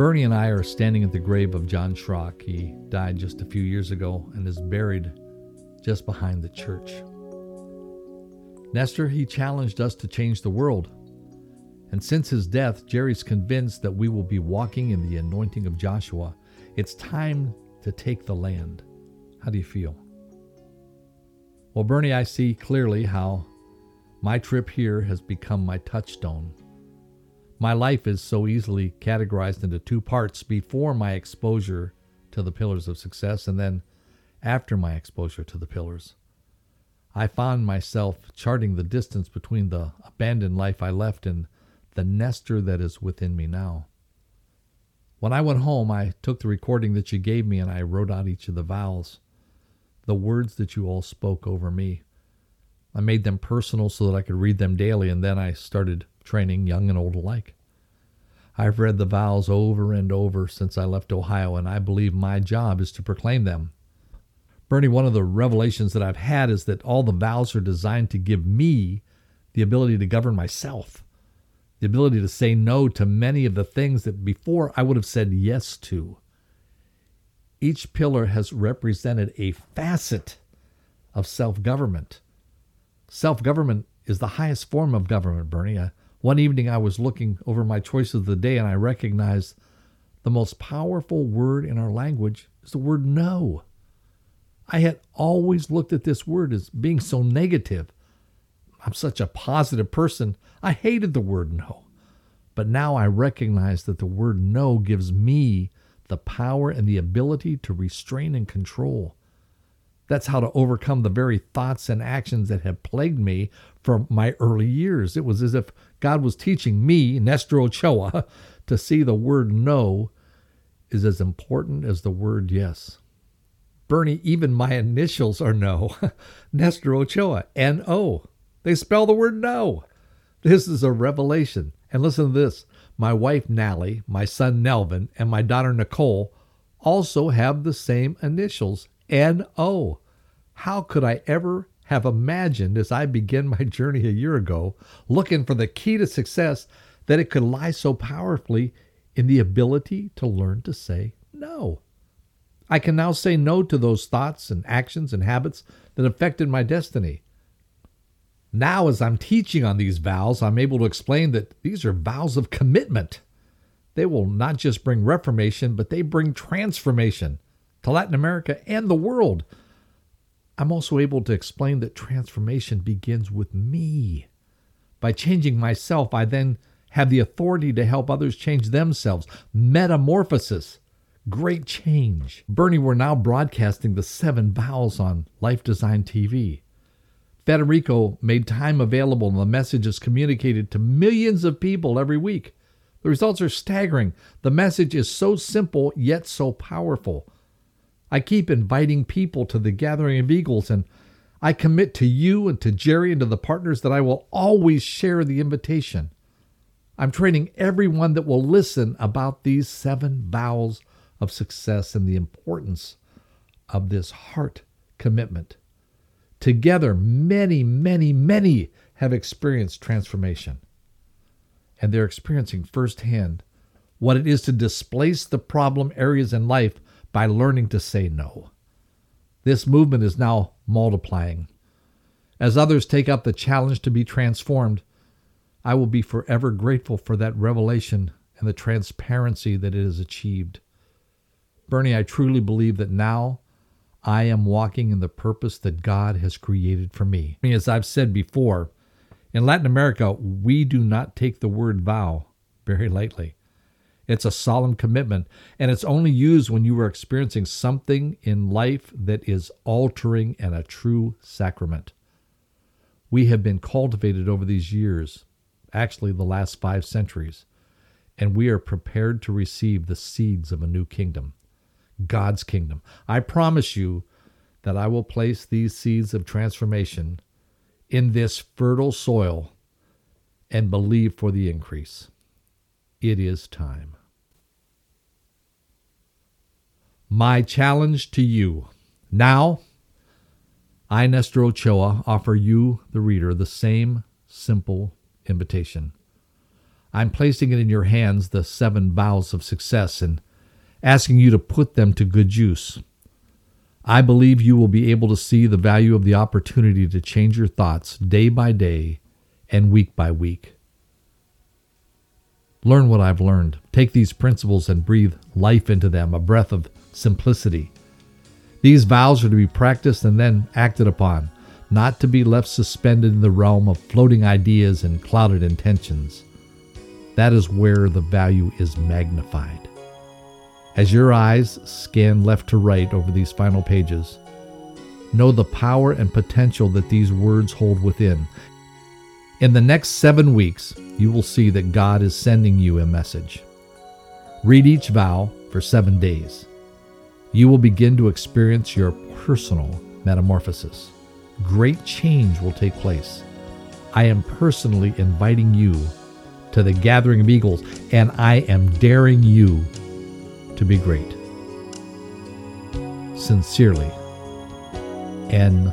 Bernie and I are standing at the grave of John Schrock. He died just a few years ago and is buried just behind the church. Nestor, he challenged us to change the world. And since his death, Jerry's convinced that we will be walking in the anointing of Joshua. It's time to take the land. How do you feel? Well, Bernie, I see clearly how my trip here has become my touchstone. My life is so easily categorized into two parts before my exposure to the pillars of success and then after my exposure to the pillars. I found myself charting the distance between the abandoned life I left and the Nestor that is within me now. When I went home, I took the recording that you gave me and I wrote out each of the vows, the words that you all spoke over me. I made them personal so that I could read them daily, and then I started training young and old alike. I've read the vows over and over since I left Ohio, and I believe my job is to proclaim them. Bernie, one of the revelations that I've had is that all the vows are designed to give me the ability to govern myself, the ability to say no to many of the things that before I would have said yes to. Each pillar has represented a facet of self government. Self government is the highest form of government, Bernie. One evening I was looking over my choices of the day and I recognized the most powerful word in our language is the word no. I had always looked at this word as being so negative. I'm such a positive person. I hated the word no. But now I recognize that the word no gives me the power and the ability to restrain and control. That's how to overcome the very thoughts and actions that have plagued me from my early years. It was as if God was teaching me, Nestor Ochoa, to see the word no is as important as the word yes. Bernie, even my initials are no. Nestor Ochoa, N O. They spell the word no. This is a revelation. And listen to this my wife, Nally, my son, Nelvin, and my daughter, Nicole, also have the same initials, N O. How could I ever have imagined as I began my journey a year ago, looking for the key to success, that it could lie so powerfully in the ability to learn to say no? I can now say no to those thoughts and actions and habits that affected my destiny. Now, as I'm teaching on these vows, I'm able to explain that these are vows of commitment. They will not just bring reformation, but they bring transformation to Latin America and the world. I'm also able to explain that transformation begins with me. By changing myself, I then have the authority to help others change themselves. Metamorphosis, great change. Bernie, we're now broadcasting the seven vows on Life Design TV. Federico made time available, and the message is communicated to millions of people every week. The results are staggering. The message is so simple, yet so powerful. I keep inviting people to the Gathering of Eagles, and I commit to you and to Jerry and to the partners that I will always share the invitation. I'm training everyone that will listen about these seven vows of success and the importance of this heart commitment. Together, many, many, many have experienced transformation. And they're experiencing firsthand what it is to displace the problem areas in life by learning to say no. This movement is now multiplying. As others take up the challenge to be transformed, I will be forever grateful for that revelation and the transparency that it has achieved. Bernie, I truly believe that now I am walking in the purpose that God has created for me. As I've said before, in Latin America, we do not take the word vow very lightly. It's a solemn commitment, and it's only used when you are experiencing something in life that is altering and a true sacrament. We have been cultivated over these years, actually, the last five centuries, and we are prepared to receive the seeds of a new kingdom, God's kingdom. I promise you that I will place these seeds of transformation in this fertile soil and believe for the increase. It is time. My challenge to you. Now, I, Nestor Ochoa, offer you, the reader, the same simple invitation. I'm placing it in your hands, the seven vows of success, and asking you to put them to good use. I believe you will be able to see the value of the opportunity to change your thoughts day by day and week by week. Learn what I've learned. Take these principles and breathe life into them, a breath of simplicity. These vows are to be practiced and then acted upon, not to be left suspended in the realm of floating ideas and clouded intentions. That is where the value is magnified. As your eyes scan left to right over these final pages, know the power and potential that these words hold within. In the next seven weeks, you will see that God is sending you a message. Read each vow for seven days. You will begin to experience your personal metamorphosis. Great change will take place. I am personally inviting you to the gathering of eagles, and I am daring you to be great. Sincerely, N.